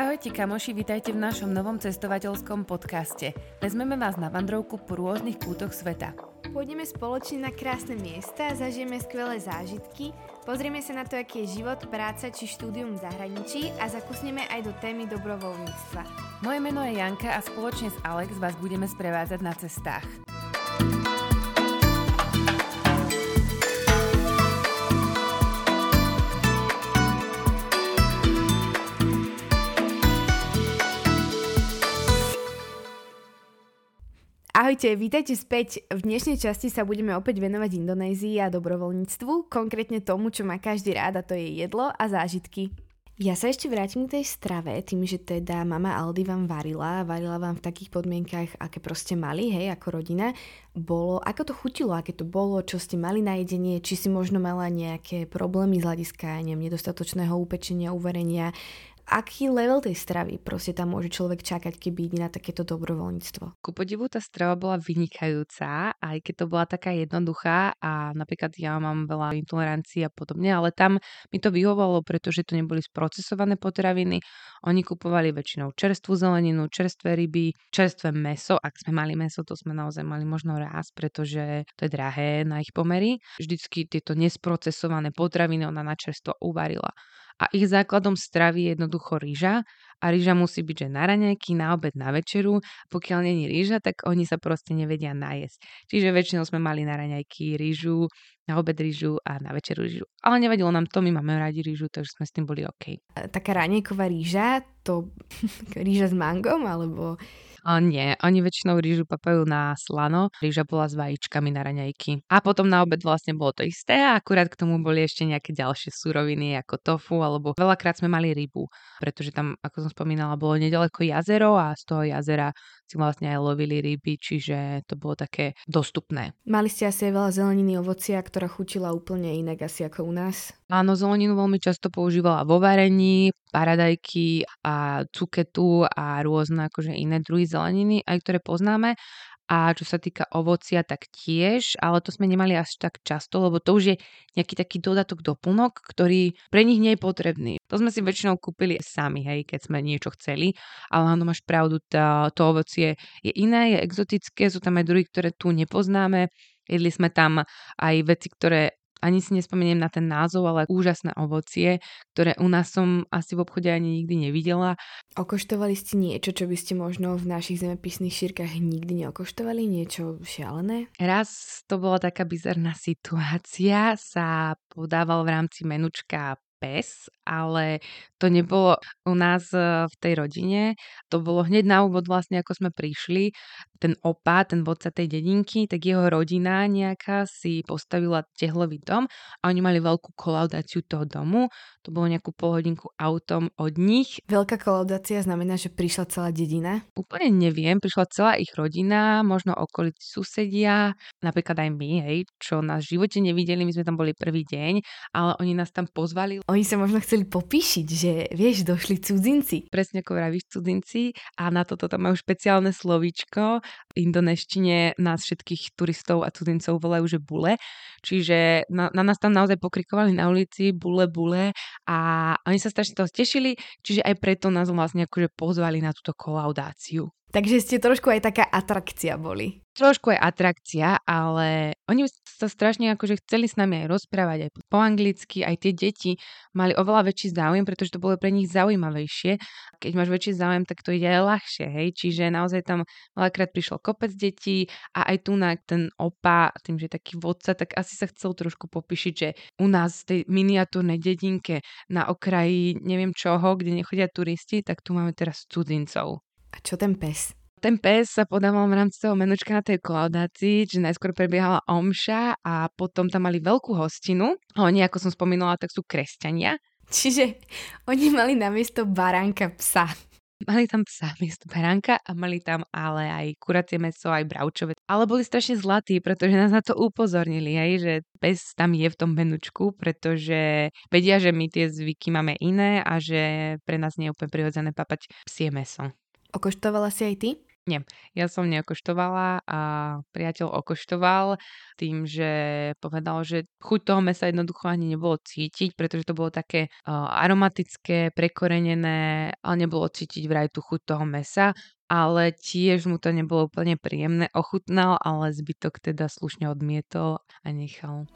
Ahojte kamoši, vítajte v našom novom cestovateľskom podcaste. Vezmeme vás na vandrovku po rôznych kútoch sveta. Pôjdeme spoločne na krásne miesta, zažijeme skvelé zážitky, pozrieme sa na to, aký je život, práca či štúdium v zahraničí a zakusneme aj do témy dobrovoľníctva. Moje meno je Janka a spoločne s Alex vás budeme sprevádzať na cestách. Ahojte, vítajte späť. V dnešnej časti sa budeme opäť venovať Indonézii a dobrovoľníctvu, konkrétne tomu, čo má každý rád a to je jedlo a zážitky. Ja sa ešte vrátim k tej strave, tým, že teda mama Aldy vám varila, varila vám v takých podmienkach, aké proste mali, hej, ako rodina. Bolo, ako to chutilo, aké to bolo, čo ste mali na jedenie, či si možno mala nejaké problémy z hľadiska, neviem, nedostatočného upečenia, uverenia, aký level tej stravy proste tam môže človek čakať, keby ide na takéto dobrovoľníctvo? Ku podivu tá strava bola vynikajúca, aj keď to bola taká jednoduchá a napríklad ja mám veľa intolerancií a podobne, ale tam mi to vyhovovalo, pretože to neboli sprocesované potraviny. Oni kupovali väčšinou čerstvú zeleninu, čerstvé ryby, čerstvé meso. Ak sme mali meso, to sme naozaj mali možno raz, pretože to je drahé na ich pomery. Vždycky tieto nesprocesované potraviny ona na čerstvo uvarila a ich základom stravy je jednoducho rýža a rýža musí byť, že na raňajky, na obed, na večeru. Pokiaľ není rýža, tak oni sa proste nevedia najesť. Čiže väčšinou sme mali na raňajky rýžu, na obed rýžu a na večeru rýžu. Ale nevadilo nám to, my máme radi rýžu, takže sme s tým boli OK. Taká raňajková rýža, to rýža s mangom, alebo O, nie, oni väčšinou rýžu papajú na slano, rýža bola s vajíčkami na raňajky. A potom na obed vlastne bolo to isté a akurát k tomu boli ešte nejaké ďalšie suroviny ako tofu alebo veľakrát sme mali rybu, pretože tam, ako som spomínala, bolo nedaleko jazero a z toho jazera si vlastne aj lovili ryby, čiže to bolo také dostupné. Mali ste asi aj veľa zeleniny, ovocia, ktorá chutila úplne inak asi ako u nás? Áno, zeleninu veľmi často používala vo varení, paradajky a cuketu a rôzne akože iné druhy zeleniny, aj ktoré poznáme. A čo sa týka ovocia, tak tiež, ale to sme nemali až tak často, lebo to už je nejaký taký dodatok, doplnok, ktorý pre nich nie je potrebný. To sme si väčšinou kúpili sami, hej, keď sme niečo chceli, ale áno, máš pravdu, tá, to ovocie je iné, je exotické, sú tam aj druhy, ktoré tu nepoznáme, jedli sme tam aj veci, ktoré ani si nespomeniem na ten názov, ale úžasné ovocie, ktoré u nás som asi v obchode ani nikdy nevidela. Okoštovali ste niečo, čo by ste možno v našich zemepisných šírkach nikdy neokoštovali? Niečo šialené? Raz to bola taká bizarná situácia, sa podával v rámci menučka pes, ale to nebolo u nás e, v tej rodine. To bolo hneď na úvod vlastne, ako sme prišli. Ten opa, ten vodca tej dedinky, tak jeho rodina nejaká si postavila tehlový dom a oni mali veľkú kolaudáciu toho domu. To bolo nejakú polhodinku autom od nich. Veľká kolaudácia znamená, že prišla celá dedina? Úplne neviem, prišla celá ich rodina, možno okolití susedia, napríklad aj my, hej, čo nás v živote nevideli, my sme tam boli prvý deň, ale oni nás tam pozvali oni sa možno chceli popíšiť, že vieš, došli cudzinci. Presne ako vravíš cudzinci a na toto tam majú špeciálne slovíčko. V indoneštine nás všetkých turistov a cudzincov volajú, že bule. Čiže na, na nás tam naozaj pokrikovali na ulici bule, bule a oni sa strašne toho tešili, čiže aj preto nás vlastne akože pozvali na túto kolaudáciu. Takže ste trošku aj taká atrakcia boli. Trošku aj atrakcia, ale oni sa strašne akože chceli s nami aj rozprávať aj po anglicky, aj tie deti mali oveľa väčší záujem, pretože to bolo pre nich zaujímavejšie. Keď máš väčší záujem, tak to ide aj ľahšie, hej. Čiže naozaj tam veľakrát prišiel kopec detí a aj tu na ten opa, tým, že je taký vodca, tak asi sa chcel trošku popíšiť, že u nás v tej miniatúrnej dedinke na okraji neviem čoho, kde nechodia turisti, tak tu máme teraz cudzincov. A čo ten pes? Ten pes sa podával v rámci toho menučka na tej klaudácii, že najskôr prebiehala omša a potom tam mali veľkú hostinu. A oni, ako som spomínala, tak sú kresťania. Čiže oni mali namiesto baránka psa. Mali tam psa miesto baránka a mali tam ale aj kuracie meso, aj bravčové. Ale boli strašne zlatí, pretože nás na to upozornili, aj, že pes tam je v tom menučku, pretože vedia, že my tie zvyky máme iné a že pre nás nie je úplne prirodzené papať psie meso. Okoštovala si aj ty? Nie, ja som neokoštovala a priateľ okoštoval tým, že povedal, že chuť toho mesa jednoducho ani nebolo cítiť, pretože to bolo také uh, aromatické, prekorenené, ale nebolo cítiť vraj tú chuť toho mesa ale tiež mu to nebolo úplne príjemné. Ochutnal, ale zbytok teda slušne odmietol a nechal.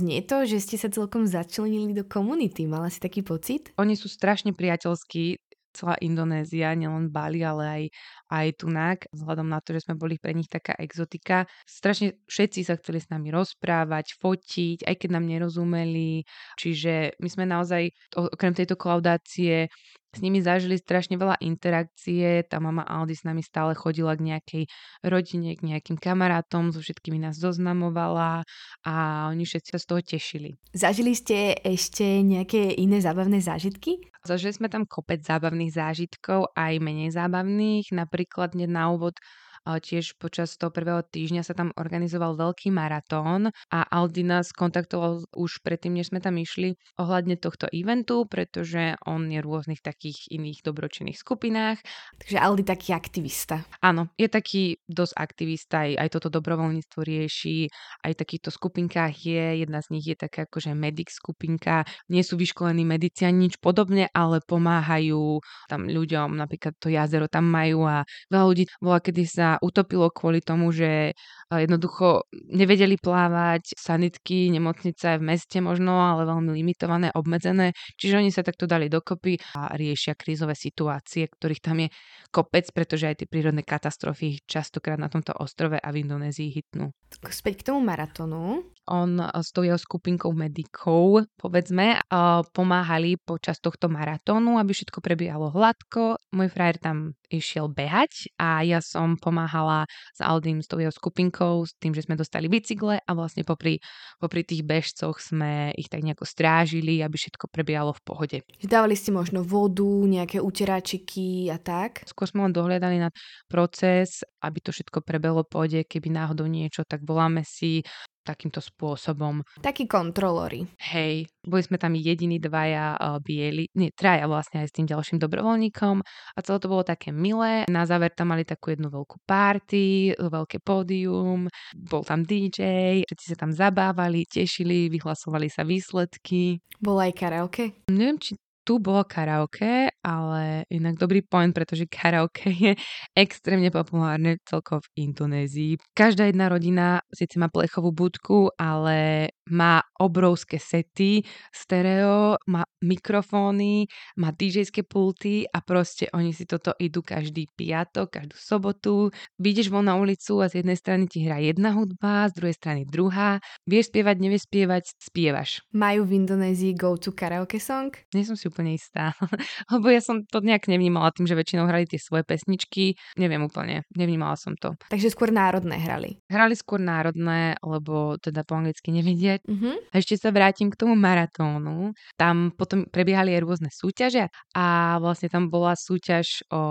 Znie to, že ste sa celkom začlenili do komunity. Mala si taký pocit? Oni sú strašne priateľskí, celá Indonézia, nielen Bali, ale aj, aj Tunak, vzhľadom na to, že sme boli pre nich taká exotika. Strašne všetci sa chceli s nami rozprávať, fotiť, aj keď nám nerozumeli. Čiže my sme naozaj, okrem tejto klaudácie, s nimi zažili strašne veľa interakcie. Tá mama Aldy s nami stále chodila k nejakej rodine, k nejakým kamarátom, so všetkými nás zoznamovala a oni všetci sa z toho tešili. Zažili ste ešte nejaké iné zábavné zážitky? Zažili sme tam kopec zábavných zážitkov, aj menej zábavných. Napríklad na úvod tiež počas toho prvého týždňa sa tam organizoval veľký maratón a Aldi nás kontaktoval už predtým, než sme tam išli ohľadne tohto eventu, pretože on je v rôznych takých iných dobročinných skupinách. Takže Aldi taký aktivista. Áno, je taký dosť aktivista, aj, aj toto dobrovoľníctvo rieši, aj v takýchto skupinkách je, jedna z nich je taká akože medic skupinka, nie sú vyškolení medici ani nič podobne, ale pomáhajú tam ľuďom, napríklad to jazero tam majú a veľa ľudí bola, kedy sa utopilo kvôli tomu, že jednoducho nevedeli plávať, sanitky, nemocnice v meste možno, ale veľmi limitované, obmedzené. Čiže oni sa takto dali dokopy a riešia krízové situácie, ktorých tam je kopec, pretože aj tie prírodné katastrofy častokrát na tomto ostrove a v Indonézii hitnú. Späť k tomu maratónu. On s tou jeho skupinkou medikov, povedzme, pomáhali počas tohto maratónu, aby všetko prebiehalo hladko. Môj frajer tam išiel behať a ja som pomáhala s Aldým, s tou jeho skupinkou, s tým, že sme dostali bicykle a vlastne popri, popri tých bežcoch sme ich tak nejako strážili, aby všetko prebiehalo v pohode. Dávali ste možno vodu, nejaké uteráčiky a tak? Skôr sme len dohľadali na proces, aby to všetko prebehlo v pohode, keby náhodou niečo, tak voláme si takýmto spôsobom. Takí kontrolóri. Hej, boli sme tam jediní dvaja uh, bieli, nie, traja vlastne aj s tým ďalším dobrovoľníkom a celé to bolo také milé. Na záver tam mali takú jednu veľkú party, veľké pódium, bol tam DJ, všetci sa tam zabávali, tešili, vyhlasovali sa výsledky. Bola aj karaoke? Neviem, či tu bolo karaoke, ale inak dobrý point, pretože karaoke je extrémne populárne celkovo v Indonézii. Každá jedna rodina síce má plechovú budku, ale má obrovské sety, stereo, má mikrofóny, má DJské pulty a proste oni si toto idú každý piatok, každú sobotu. Vidíš von na ulicu a z jednej strany ti hrá jedna hudba, z druhej strany druhá. Vieš spievať, nevieš spievať, spievaš. Majú v Indonézii go-to karaoke song? Nie som si úplne istá, lebo ja som to nejak nevnímala tým, že väčšinou hrali tie svoje pesničky. Neviem úplne, nevnímala som to. Takže skôr národné hrali? Hrali skôr národné, lebo teda po anglicky nevedia Uh-huh. A ešte sa vrátim k tomu maratónu. Tam potom prebiehali aj rôzne súťaže a vlastne tam bola súťaž o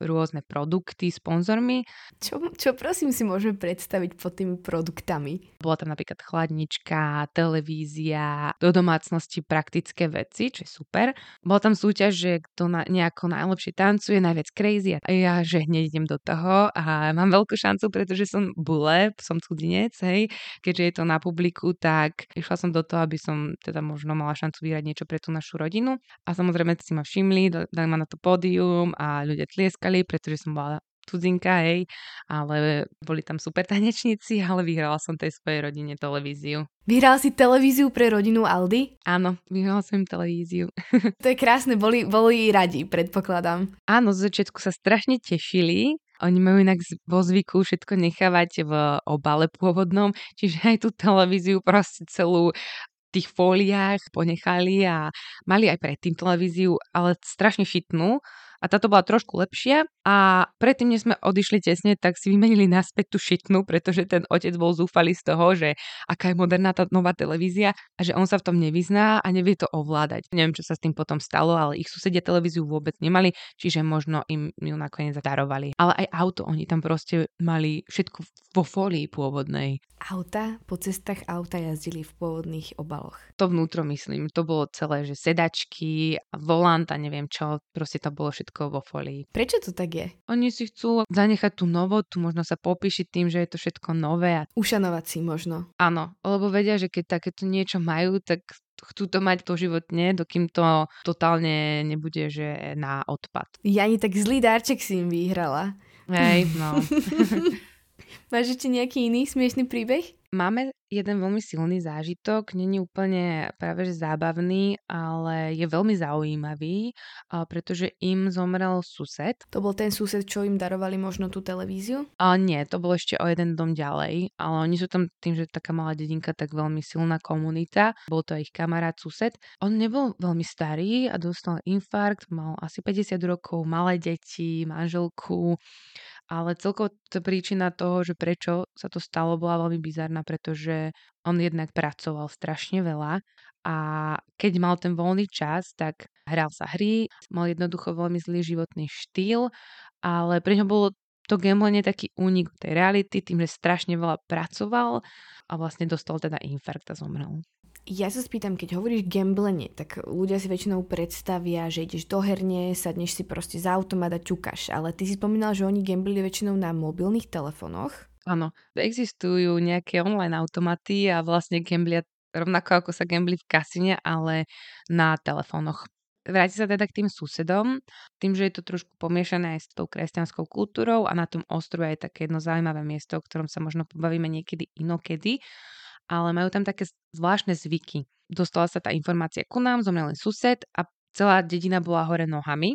rôzne produkty sponzormi. Čo, čo prosím si môžeme predstaviť pod tými produktami? Bola tam napríklad chladnička, televízia, do domácnosti praktické veci, čo je super. Bola tam súťaž, že kto na, nejako najlepšie tancuje, najviac crazy a ja, že hneď idem do toho a mám veľkú šancu, pretože som bule, som cudzinec, hej, keďže je to na publiku, tak tak išla som do toho, aby som teda možno mala šancu vyhrať niečo pre tú našu rodinu. A samozrejme si ma všimli, dali ma na to pódium a ľudia tlieskali, pretože som bola cudzinka, hej, ale boli tam super tanečníci, ale vyhrala som tej svojej rodine televíziu. Vyhral si televíziu pre rodinu Aldy? Áno, vyhrala som im televíziu. to je krásne, boli, boli radi, predpokladám. Áno, z začiatku sa strašne tešili, oni majú inak vo zvyku všetko nechávať v obale pôvodnom, čiže aj tú televíziu proste celú tých fóliách ponechali a mali aj predtým televíziu, ale strašne šitnú. A táto bola trošku lepšia a predtým, než sme odišli tesne, tak si vymenili naspäť tú šitnú, pretože ten otec bol zúfalý z toho, že aká je moderná tá nová televízia a že on sa v tom nevyzná a nevie to ovládať. Neviem, čo sa s tým potom stalo, ale ich susedia televíziu vôbec nemali, čiže možno im ju nakoniec zadarovali. Ale aj auto, oni tam proste mali všetko vo folii pôvodnej. Auta, po cestách auta jazdili v pôvodných obaloch. To vnútro myslím, to bolo celé, že sedačky, volant a neviem čo, proste to bolo všetko vo folii. Prečo to tak je? Oni si chcú zanechať tú novotu, možno sa popíšiť tým, že je to všetko nové. A... Ušanovať si možno. Áno, lebo vedia, že keď takéto niečo majú, tak chcú to mať doživotne, dokým to totálne nebude, že na odpad. Ja ani tak zlý darček si im vyhrala. Hej, no. Máš ešte nejaký iný smiešný príbeh? Máme jeden veľmi silný zážitok, není úplne práve že zábavný, ale je veľmi zaujímavý, pretože im zomrel sused. To bol ten sused, čo im darovali možno tú televíziu? A nie, to bolo ešte o jeden dom ďalej, ale oni sú tam tým, že taká malá dedinka, tak veľmi silná komunita. Bol to ich kamarát, sused. On nebol veľmi starý a dostal infarkt, mal asi 50 rokov, malé deti, manželku ale celkovo to príčina toho, že prečo sa to stalo, bola veľmi bizarná, pretože on jednak pracoval strašne veľa a keď mal ten voľný čas, tak hral sa hry, mal jednoducho veľmi zlý životný štýl, ale pre ňo bolo to gamblenie taký únik tej reality, tým, že strašne veľa pracoval a vlastne dostal teda infarkt a zomrel. Ja sa spýtam, keď hovoríš gamblenie, tak ľudia si väčšinou predstavia, že ideš do herne, sadneš si proste za automat a ťukaš, ale ty si spomínal, že oni gamblili väčšinou na mobilných telefónoch. Áno, existujú nejaké online automaty a vlastne gamblia rovnako ako sa gambli v kasine, ale na telefónoch. Vráti sa teda k tým susedom, tým, že je to trošku pomiešané aj s tou kresťanskou kultúrou a na tom ostrove je také jedno zaujímavé miesto, o ktorom sa možno pobavíme niekedy inokedy ale majú tam také zvláštne zvyky. Dostala sa tá informácia ku nám, zomrel sused a celá dedina bola hore nohami,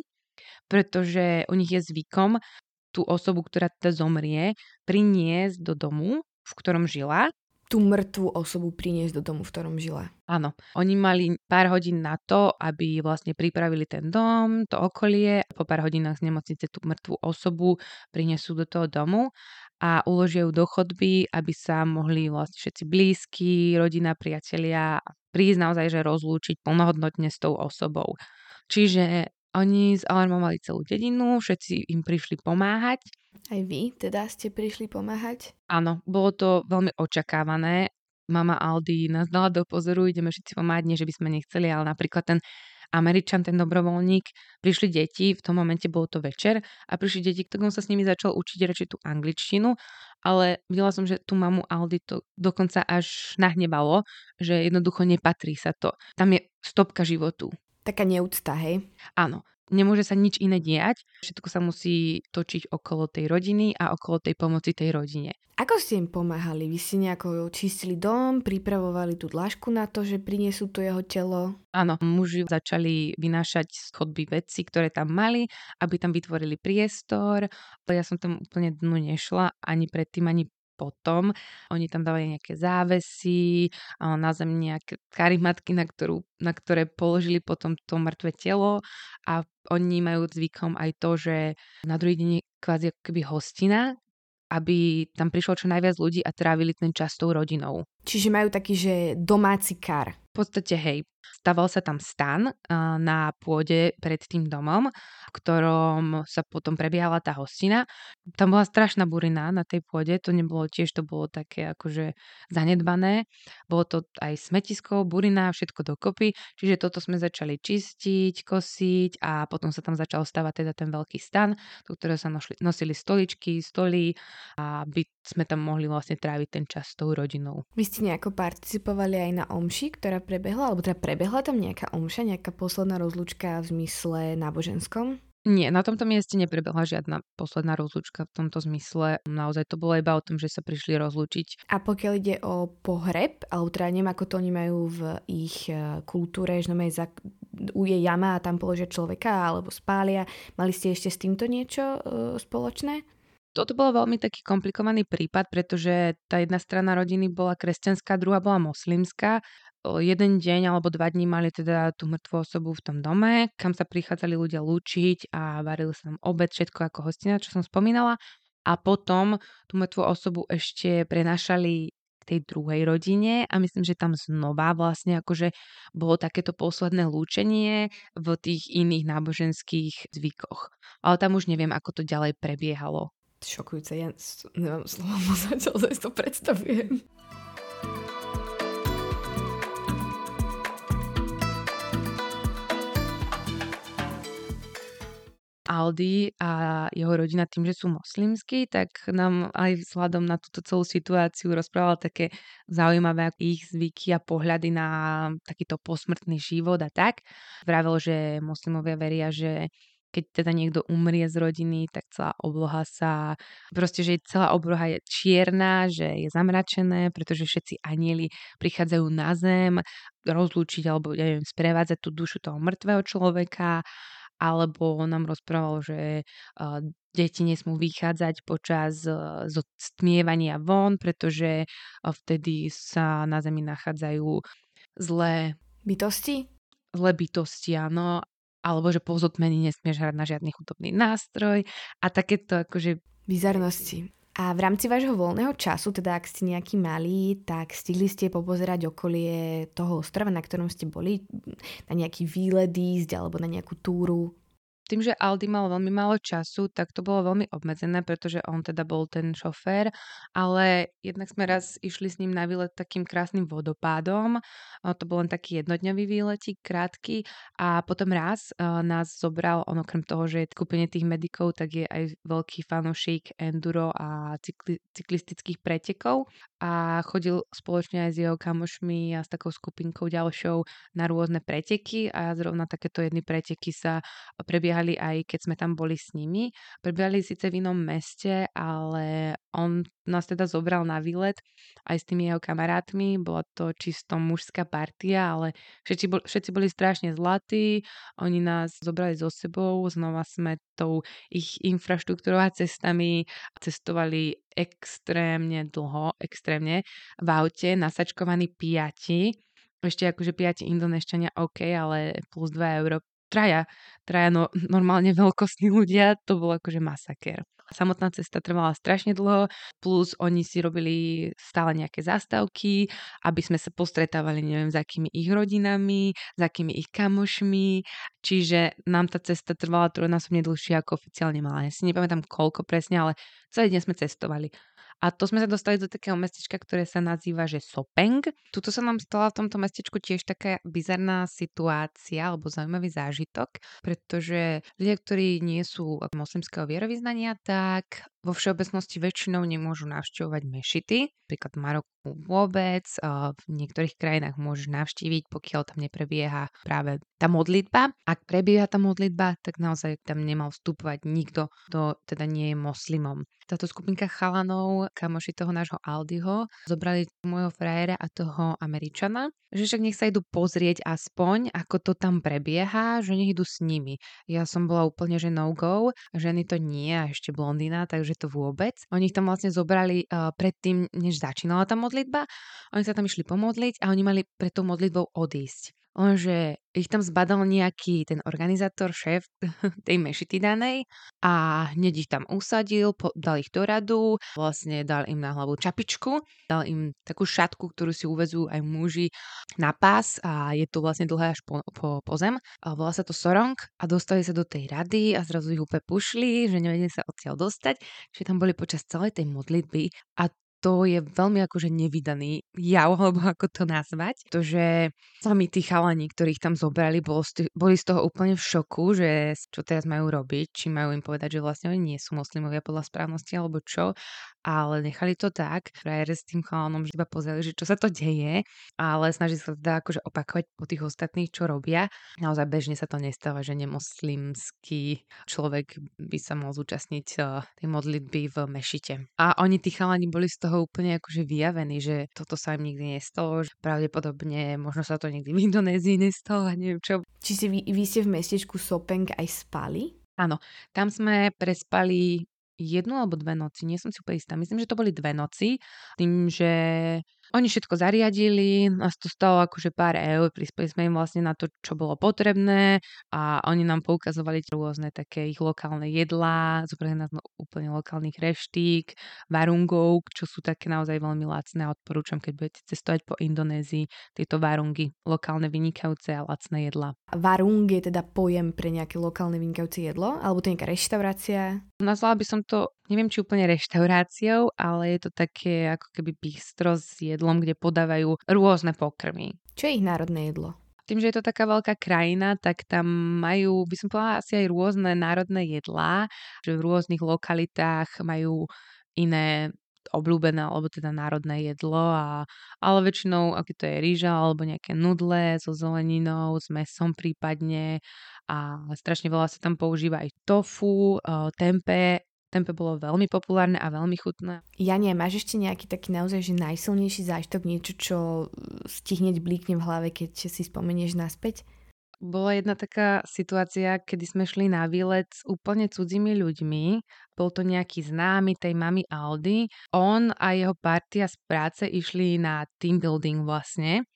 pretože u nich je zvykom tú osobu, ktorá teda zomrie, priniesť do domu, v ktorom žila tú mŕtvú osobu priniesť do domu, v ktorom žila. Áno. Oni mali pár hodín na to, aby vlastne pripravili ten dom, to okolie a po pár hodinách z nemocnice tú mŕtvú osobu prinesú do toho domu a uložia ju do chodby, aby sa mohli vlastne všetci blízki, rodina, priatelia prísť naozaj, že rozlúčiť plnohodnotne s tou osobou. Čiže oni zalarmovali celú dedinu, všetci im prišli pomáhať. Aj vy teda ste prišli pomáhať? Áno, bolo to veľmi očakávané. Mama Aldy nás dala do pozoru, ideme všetci pomáhať, nie že by sme nechceli, ale napríklad ten Američan, ten dobrovoľník, prišli deti, v tom momente bolo to večer a prišli deti, tak on sa s nimi začal učiť radšej tú angličtinu, ale videla som, že tú mamu Aldy to dokonca až nahnevalo, že jednoducho nepatrí sa to. Tam je stopka životu. Taká neúcta, hej? Áno nemôže sa nič iné diať. Všetko sa musí točiť okolo tej rodiny a okolo tej pomoci tej rodine. Ako ste im pomáhali? Vy ste nejako čistili dom, pripravovali tú dlažku na to, že priniesú to jeho telo? Áno, muži začali vynášať z chodby veci, ktoré tam mali, aby tam vytvorili priestor. Ja som tam úplne dnu nešla ani predtým, ani potom. Oni tam dávali nejaké závesy, na zem nejaké karimatky, na, ktorú, na ktoré položili potom to mŕtve telo a oni majú zvykom aj to, že na druhý deň je kvázi ako keby hostina, aby tam prišlo čo najviac ľudí a trávili ten čas s tou rodinou. Čiže majú taký, že domáci kar. V podstate, hej, staval sa tam stan na pôde pred tým domom, v ktorom sa potom prebiehala tá hostina. Tam bola strašná burina na tej pôde, to nebolo tiež, to bolo také akože zanedbané. Bolo to aj smetisko, burina, všetko dokopy, čiže toto sme začali čistiť, kosiť a potom sa tam začal stavať teda ten veľký stan, do ktorého sa nosili, stoličky, stoly, aby sme tam mohli vlastne tráviť ten čas s tou rodinou. Vy ste nejako participovali aj na omši, ktorá prebehla, alebo teda prebehla tam nejaká omša, nejaká posledná rozlúčka v zmysle náboženskom? Nie, na tomto mieste neprebehla žiadna posledná rozlúčka v tomto zmysle. Naozaj to bolo iba o tom, že sa prišli rozlúčiť. A pokiaľ ide o pohreb, alebo teda neviem, ako to oni majú v ich e, kultúre, že za, je jama a tam položia človeka alebo spália, mali ste ešte s týmto niečo uh, spoločné? Toto bol veľmi taký komplikovaný prípad, pretože tá jedna strana rodiny bola kresťanská, druhá bola moslimská. jeden deň alebo dva dní mali teda tú mŕtvú osobu v tom dome, kam sa prichádzali ľudia lúčiť a varili sa tam obed, všetko ako hostina, čo som spomínala. A potom tú mŕtvú osobu ešte prenašali tej druhej rodine a myslím, že tam znova vlastne akože bolo takéto posledné lúčenie v tých iných náboženských zvykoch. Ale tam už neviem, ako to ďalej prebiehalo. Šokujúce, ja nemám slovo, zatiaľ sa to predstavujem. Aldi a jeho rodina tým, že sú moslimskí, tak nám aj vzhľadom na túto celú situáciu rozprával také zaujímavé ich zvyky a pohľady na takýto posmrtný život a tak. Vravel, že moslimovia veria, že keď teda niekto umrie z rodiny, tak celá obloha sa, proste, že celá obloha je čierna, že je zamračené, pretože všetci anieli prichádzajú na zem rozlúčiť alebo ja neviem, sprevádzať tú dušu toho mŕtvého človeka alebo nám rozprával, že uh, deti nesmú vychádzať počas uh, stmievania von, pretože uh, vtedy sa na Zemi nachádzajú zlé bytosti. Zlé bytosti, áno. Alebo že po zotmení nesmieš hrať na žiadny chudobný nástroj a takéto akože... Bizarnosti. A v rámci vášho voľného času, teda ak ste nejaký malí, tak stihli ste popozerať okolie toho ostrova, na ktorom ste boli, na nejaký výlet ísť alebo na nejakú túru? Tým, že Aldi mal veľmi málo času, tak to bolo veľmi obmedzené, pretože on teda bol ten šofér, ale jednak sme raz išli s ním na výlet takým krásnym vodopádom. To bol len taký jednodňový výletík, krátky a potom raz nás zobral, on okrem toho, že je kúpenie tých medikov, tak je aj veľký fanošik enduro a cykli, cyklistických pretekov a chodil spoločne aj s jeho kamošmi a s takou skupinkou ďalšou na rôzne preteky a zrovna takéto jedny preteky sa prebieha prebiehali aj keď sme tam boli s nimi. Prebiehali síce v inom meste, ale on nás teda zobral na výlet aj s tými jeho kamarátmi. Bola to čisto mužská partia, ale všetci, bol, všetci boli strašne zlatí. Oni nás zobrali so sebou, znova sme tou ich infraštruktúrou a cestami cestovali extrémne dlho, extrémne v aute, nasačkovaní piati ešte akože piati indonešťania OK, ale plus 2 euro traja, traja no, normálne veľkostní ľudia, to bol akože masaker. Samotná cesta trvala strašne dlho, plus oni si robili stále nejaké zástavky, aby sme sa postretávali, neviem, s akými ich rodinami, s akými ich kamošmi, čiže nám tá cesta trvala trojnásobne dlhšie ako oficiálne mala. Ja si nepamätám koľko presne, ale celý deň sme cestovali. A to sme sa dostali do takého mestečka, ktoré sa nazýva, že Sopeng. Tuto sa nám stala v tomto mestečku tiež taká bizarná situácia alebo zaujímavý zážitok, pretože ľudia, ktorí nie sú moslimského vierovýznania, tak vo všeobecnosti väčšinou nemôžu navštevovať mešity, napríklad v Maroku vôbec, v niektorých krajinách môžeš navštíviť, pokiaľ tam neprebieha práve tá modlitba. Ak prebieha tá modlitba, tak naozaj tam nemal vstupovať nikto, kto teda nie je moslimom. Táto skupinka chalanov, kamoši toho nášho Aldiho, zobrali môjho frajera a toho Američana, že však nech sa idú pozrieť aspoň, ako to tam prebieha, že nech idú s nimi. Ja som bola úplne, že no-go, ženy to nie a ešte blondina, takže to vôbec. Oni ich tam vlastne zobrali uh, predtým, než začínala tá modlitba. Oni sa tam išli pomodliť a oni mali pred tou modlitbou odísť. Lenže ich tam zbadal nejaký ten organizátor, šéf tej mešity danej a hneď ich tam usadil, po, dal ich do radu, vlastne dal im na hlavu čapičku, dal im takú šatku, ktorú si uvezú aj muži na pás a je to vlastne dlhé až po, po, po zem. A volá sa to sorong a dostali sa do tej rady a zrazu ich úplne pušli, že nevedeli sa odtiaľ dostať, že tam boli počas celej tej modlitby a to je veľmi akože nevydaný jav, alebo ako to nazvať. To, že sami tí chalani, ktorých tam zobrali, boli z toho úplne v šoku, že čo teraz majú robiť, či majú im povedať, že vlastne oni nie sú moslimovia podľa správnosti alebo čo, ale nechali to tak. Frajer s tým chalanom iba pozreli, že čo sa to deje, ale snaží sa teda akože opakovať po tých ostatných, čo robia. Naozaj bežne sa to nestáva, že nemoslimský človek by sa mohol zúčastniť eh, tej modlitby v mešite. A oni, tí chalani, boli z toho toho úplne akože vyjavený, že toto sa im nikdy nestalo, že pravdepodobne možno sa to nikdy v Indonézii nestalo a neviem čo. Či si vy, vy ste v mestečku Sopeng aj spali? Áno, tam sme prespali jednu alebo dve noci, nie som si úplne istá. Myslím, že to boli dve noci, tým, že oni všetko zariadili, nás to stalo akože pár eur, prispeli sme im vlastne na to, čo bolo potrebné a oni nám poukazovali rôzne také ich lokálne jedlá, zobrali nás úplne lokálnych reštík, varungov, čo sú také naozaj veľmi lacné a odporúčam, keď budete cestovať po Indonézii, tieto varungy, lokálne vynikajúce a lacné jedlá. Varung je teda pojem pre nejaké lokálne vynikajúce jedlo? Alebo to nejaká reštaurácia? Nazvala by som to, neviem či úplne reštauráciou, ale je to také ako keby bistro s jedlom, kde podávajú rôzne pokrmy. Čo je ich národné jedlo? Tým, že je to taká veľká krajina, tak tam majú, by som povedala, asi aj rôzne národné jedlá, že v rôznych lokalitách majú iné obľúbené alebo teda národné jedlo, a, ale väčšinou, aké to je rýža alebo nejaké nudle so zeleninou, s mesom prípadne a strašne veľa sa tam používa aj tofu, tempe, tempe bolo veľmi populárne a veľmi chutné. Jania, máš ešte nejaký taký naozaj že najsilnejší zážitok, niečo, čo ti hneď blíkne v hlave, keď si spomenieš naspäť? Bola jedna taká situácia, kedy sme šli na výlet s úplne cudzími ľuďmi. Bol to nejaký známy tej mamy Aldy. On a jeho partia z práce išli na team building vlastne.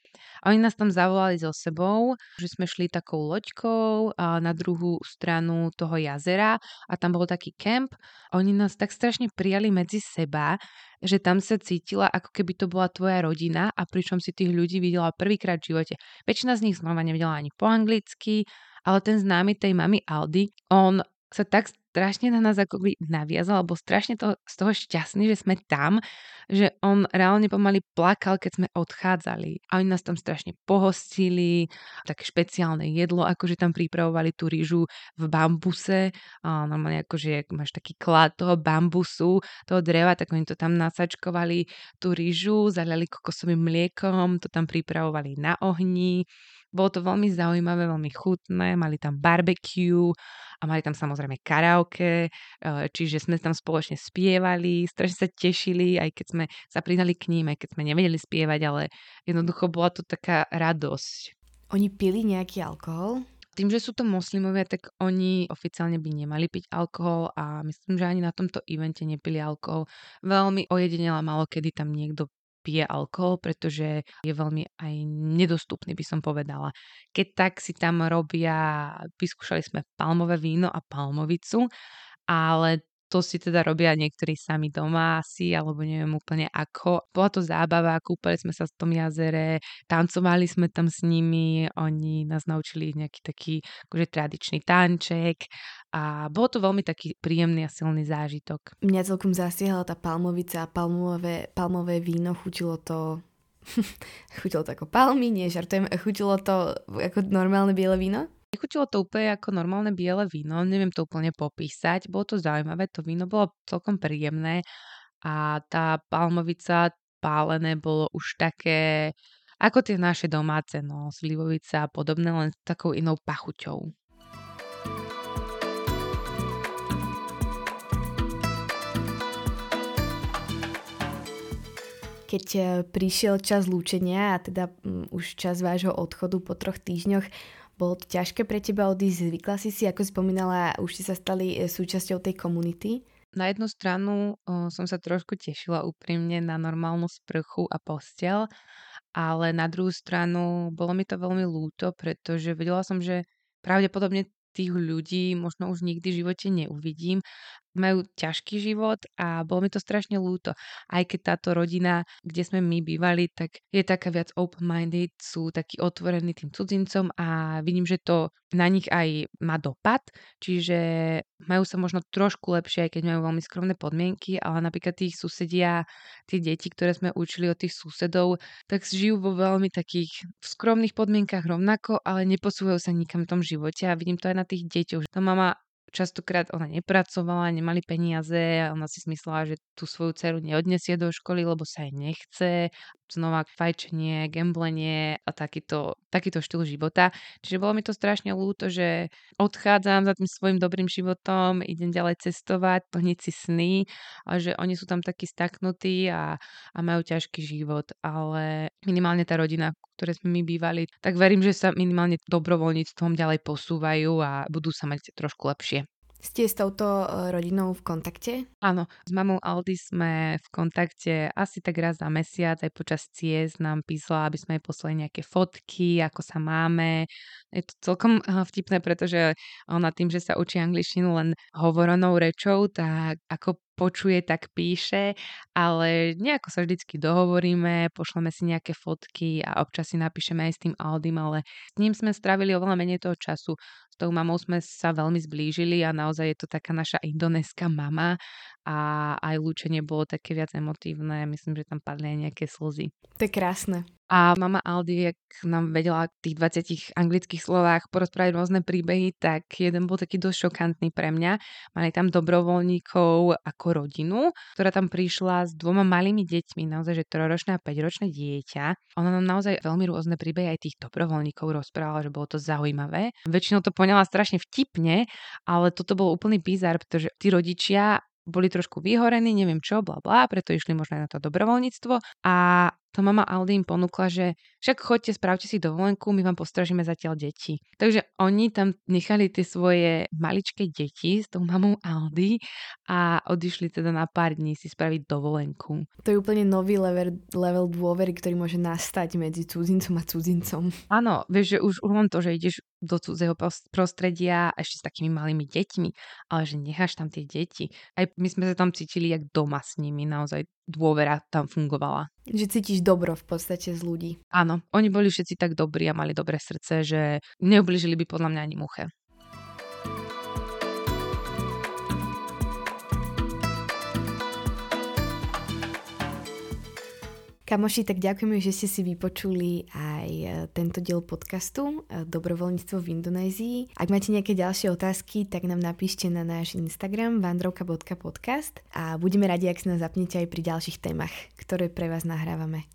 A oni nás tam zavolali so sebou, že sme šli takou loďkou na druhú stranu toho jazera a tam bol taký kemp. Oni nás tak strašne prijali medzi seba, že tam sa cítila, ako keby to bola tvoja rodina a pričom si tých ľudí videla prvýkrát v živote. Väčšina z nich znova nevedela ani po anglicky, ale ten známy tej mamy Aldy, on sa tak strašne na nás akoby naviazal, alebo strašne to, z toho šťastný, že sme tam, že on reálne pomaly plakal, keď sme odchádzali. A oni nás tam strašne pohostili, také špeciálne jedlo, akože tam pripravovali tú rýžu v bambuse, a normálne akože máš taký klad toho bambusu, toho dreva, tak oni to tam nasačkovali, tú rýžu, zaliali kokosovým mliekom, to tam pripravovali na ohni bolo to veľmi zaujímavé, veľmi chutné, mali tam barbecue a mali tam samozrejme karaoke, eh, čiže sme tam spoločne spievali, strašne sa tešili, aj keď sme sa pridali k ním, aj keď sme nevedeli spievať, ale jednoducho bola to taká radosť. Oni pili nejaký alkohol? Tým, že sú to moslimovia, tak oni oficiálne by nemali piť alkohol a myslím, že ani na tomto evente nepili alkohol. Veľmi ojedinela malo, kedy tam niekto pije alkohol, pretože je veľmi aj nedostupný, by som povedala. Keď tak si tam robia, vyskúšali sme palmové víno a palmovicu, ale to si teda robia niektorí sami doma asi, alebo neviem úplne ako. Bola to zábava, kúpali sme sa v tom jazere, tancovali sme tam s nimi, oni nás naučili nejaký taký akože tradičný tanček a bolo to veľmi taký príjemný a silný zážitok. Mňa celkom zasiahla tá palmovica a palmové, palmové víno, chutilo to chutilo to ako palmy, nie žartujem, chutilo to ako normálne biele víno? Nechutilo to úplne ako normálne biele víno, neviem to úplne popísať. Bolo to zaujímavé, to víno bolo celkom príjemné a tá palmovica pálené bolo už také ako tie naše domáce, no, slivovica a podobné, len s takou inou pachuťou. Keď eh, prišiel čas lúčenia a teda um, už čas vášho odchodu po troch týždňoch, bolo to ťažké pre teba odísť? Zvykla si si, ako spomínala, už si sa stali e, súčasťou tej komunity? Na jednu stranu o, som sa trošku tešila úprimne na normálnu sprchu a postel, ale na druhú stranu bolo mi to veľmi lúto, pretože vedela som, že pravdepodobne tých ľudí možno už nikdy v živote neuvidím majú ťažký život a bolo mi to strašne lúto. Aj keď táto rodina, kde sme my bývali, tak je taká viac open-minded, sú takí otvorení tým cudzincom a vidím, že to na nich aj má dopad, čiže majú sa možno trošku lepšie, aj keď majú veľmi skromné podmienky, ale napríklad tých susedia, tie deti, ktoré sme učili od tých susedov, tak žijú vo veľmi takých skromných podmienkach rovnako, ale neposúvajú sa nikam v tom živote a vidím to aj na tých deťoch. To mama častokrát ona nepracovala, nemali peniaze a ona si myslela, že tú svoju dceru neodnesie do školy, lebo sa jej nechce znova fajčenie, gemblenie a takýto, takýto štýl života. Čiže bolo mi to strašne ľúto, že odchádzam za tým svojim dobrým životom, idem ďalej cestovať, plniť si sny a že oni sú tam takí staknutí a, a majú ťažký život. Ale minimálne tá rodina, v ktorej sme my bývali, tak verím, že sa minimálne dobrovoľníctvom ďalej posúvajú a budú sa mať trošku lepšie. Ste s touto e, rodinou v kontakte? Áno, s mamou Aldy sme v kontakte asi tak raz za mesiac, aj počas ciest nám písala, aby sme jej poslali nejaké fotky, ako sa máme. Je to celkom e, vtipné, pretože ona tým, že sa učí angličtinu len hovorenou rečou, tak ako počuje, tak píše, ale nejako sa vždycky dohovoríme, pošleme si nejaké fotky a občas si napíšeme aj s tým Aldym, ale s ním sme strávili oveľa menej toho času. S tou mamou sme sa veľmi zblížili a naozaj je to taká naša indonéska mama a aj lúčenie bolo také viac emotívne. Myslím, že tam padli aj nejaké slzy. To je krásne. A mama Aldi, jak nám vedela v tých 20 anglických slovách porozprávať rôzne príbehy, tak jeden bol taký dosť šokantný pre mňa. Mali tam dobrovoľníkov ako rodinu, ktorá tam prišla s dvoma malými deťmi, naozaj, že troročné a 5-ročné dieťa. Ona nám naozaj veľmi rôzne príbehy aj tých dobrovoľníkov rozprávala, že bolo to zaujímavé. Väčšinou to poňala strašne vtipne, ale toto bol úplný bizar, pretože tí rodičia boli trošku vyhorení, neviem čo, bla bla, preto išli možno aj na to dobrovoľníctvo a to mama Aldy im ponúkla, že však chodte, spravte si dovolenku, my vám postražíme zatiaľ deti. Takže oni tam nechali tie svoje maličké deti s tou mamou Aldy a odišli teda na pár dní si spraviť dovolenku. To je úplne nový level, level dôvery, ktorý môže nastať medzi cudzincom a cudzincom. Áno, vieš, že už len to, že ideš do cudzého prostredia ešte s takými malými deťmi, ale že necháš tam tie deti. Aj my sme sa tam cítili jak doma s nimi, naozaj dôvera tam fungovala. Že cítiš dobro v podstate z ľudí. Áno, oni boli všetci tak dobrí a mali dobré srdce, že neubližili by podľa mňa ani muche. Kamoši, tak ďakujeme, že ste si vypočuli aj e, tento diel podcastu e, Dobrovoľníctvo v Indonézii. Ak máte nejaké ďalšie otázky, tak nám napíšte na náš Instagram vandrovka.podcast a budeme radi, ak sa nás zapnete aj pri ďalších témach, ktoré pre vás nahrávame.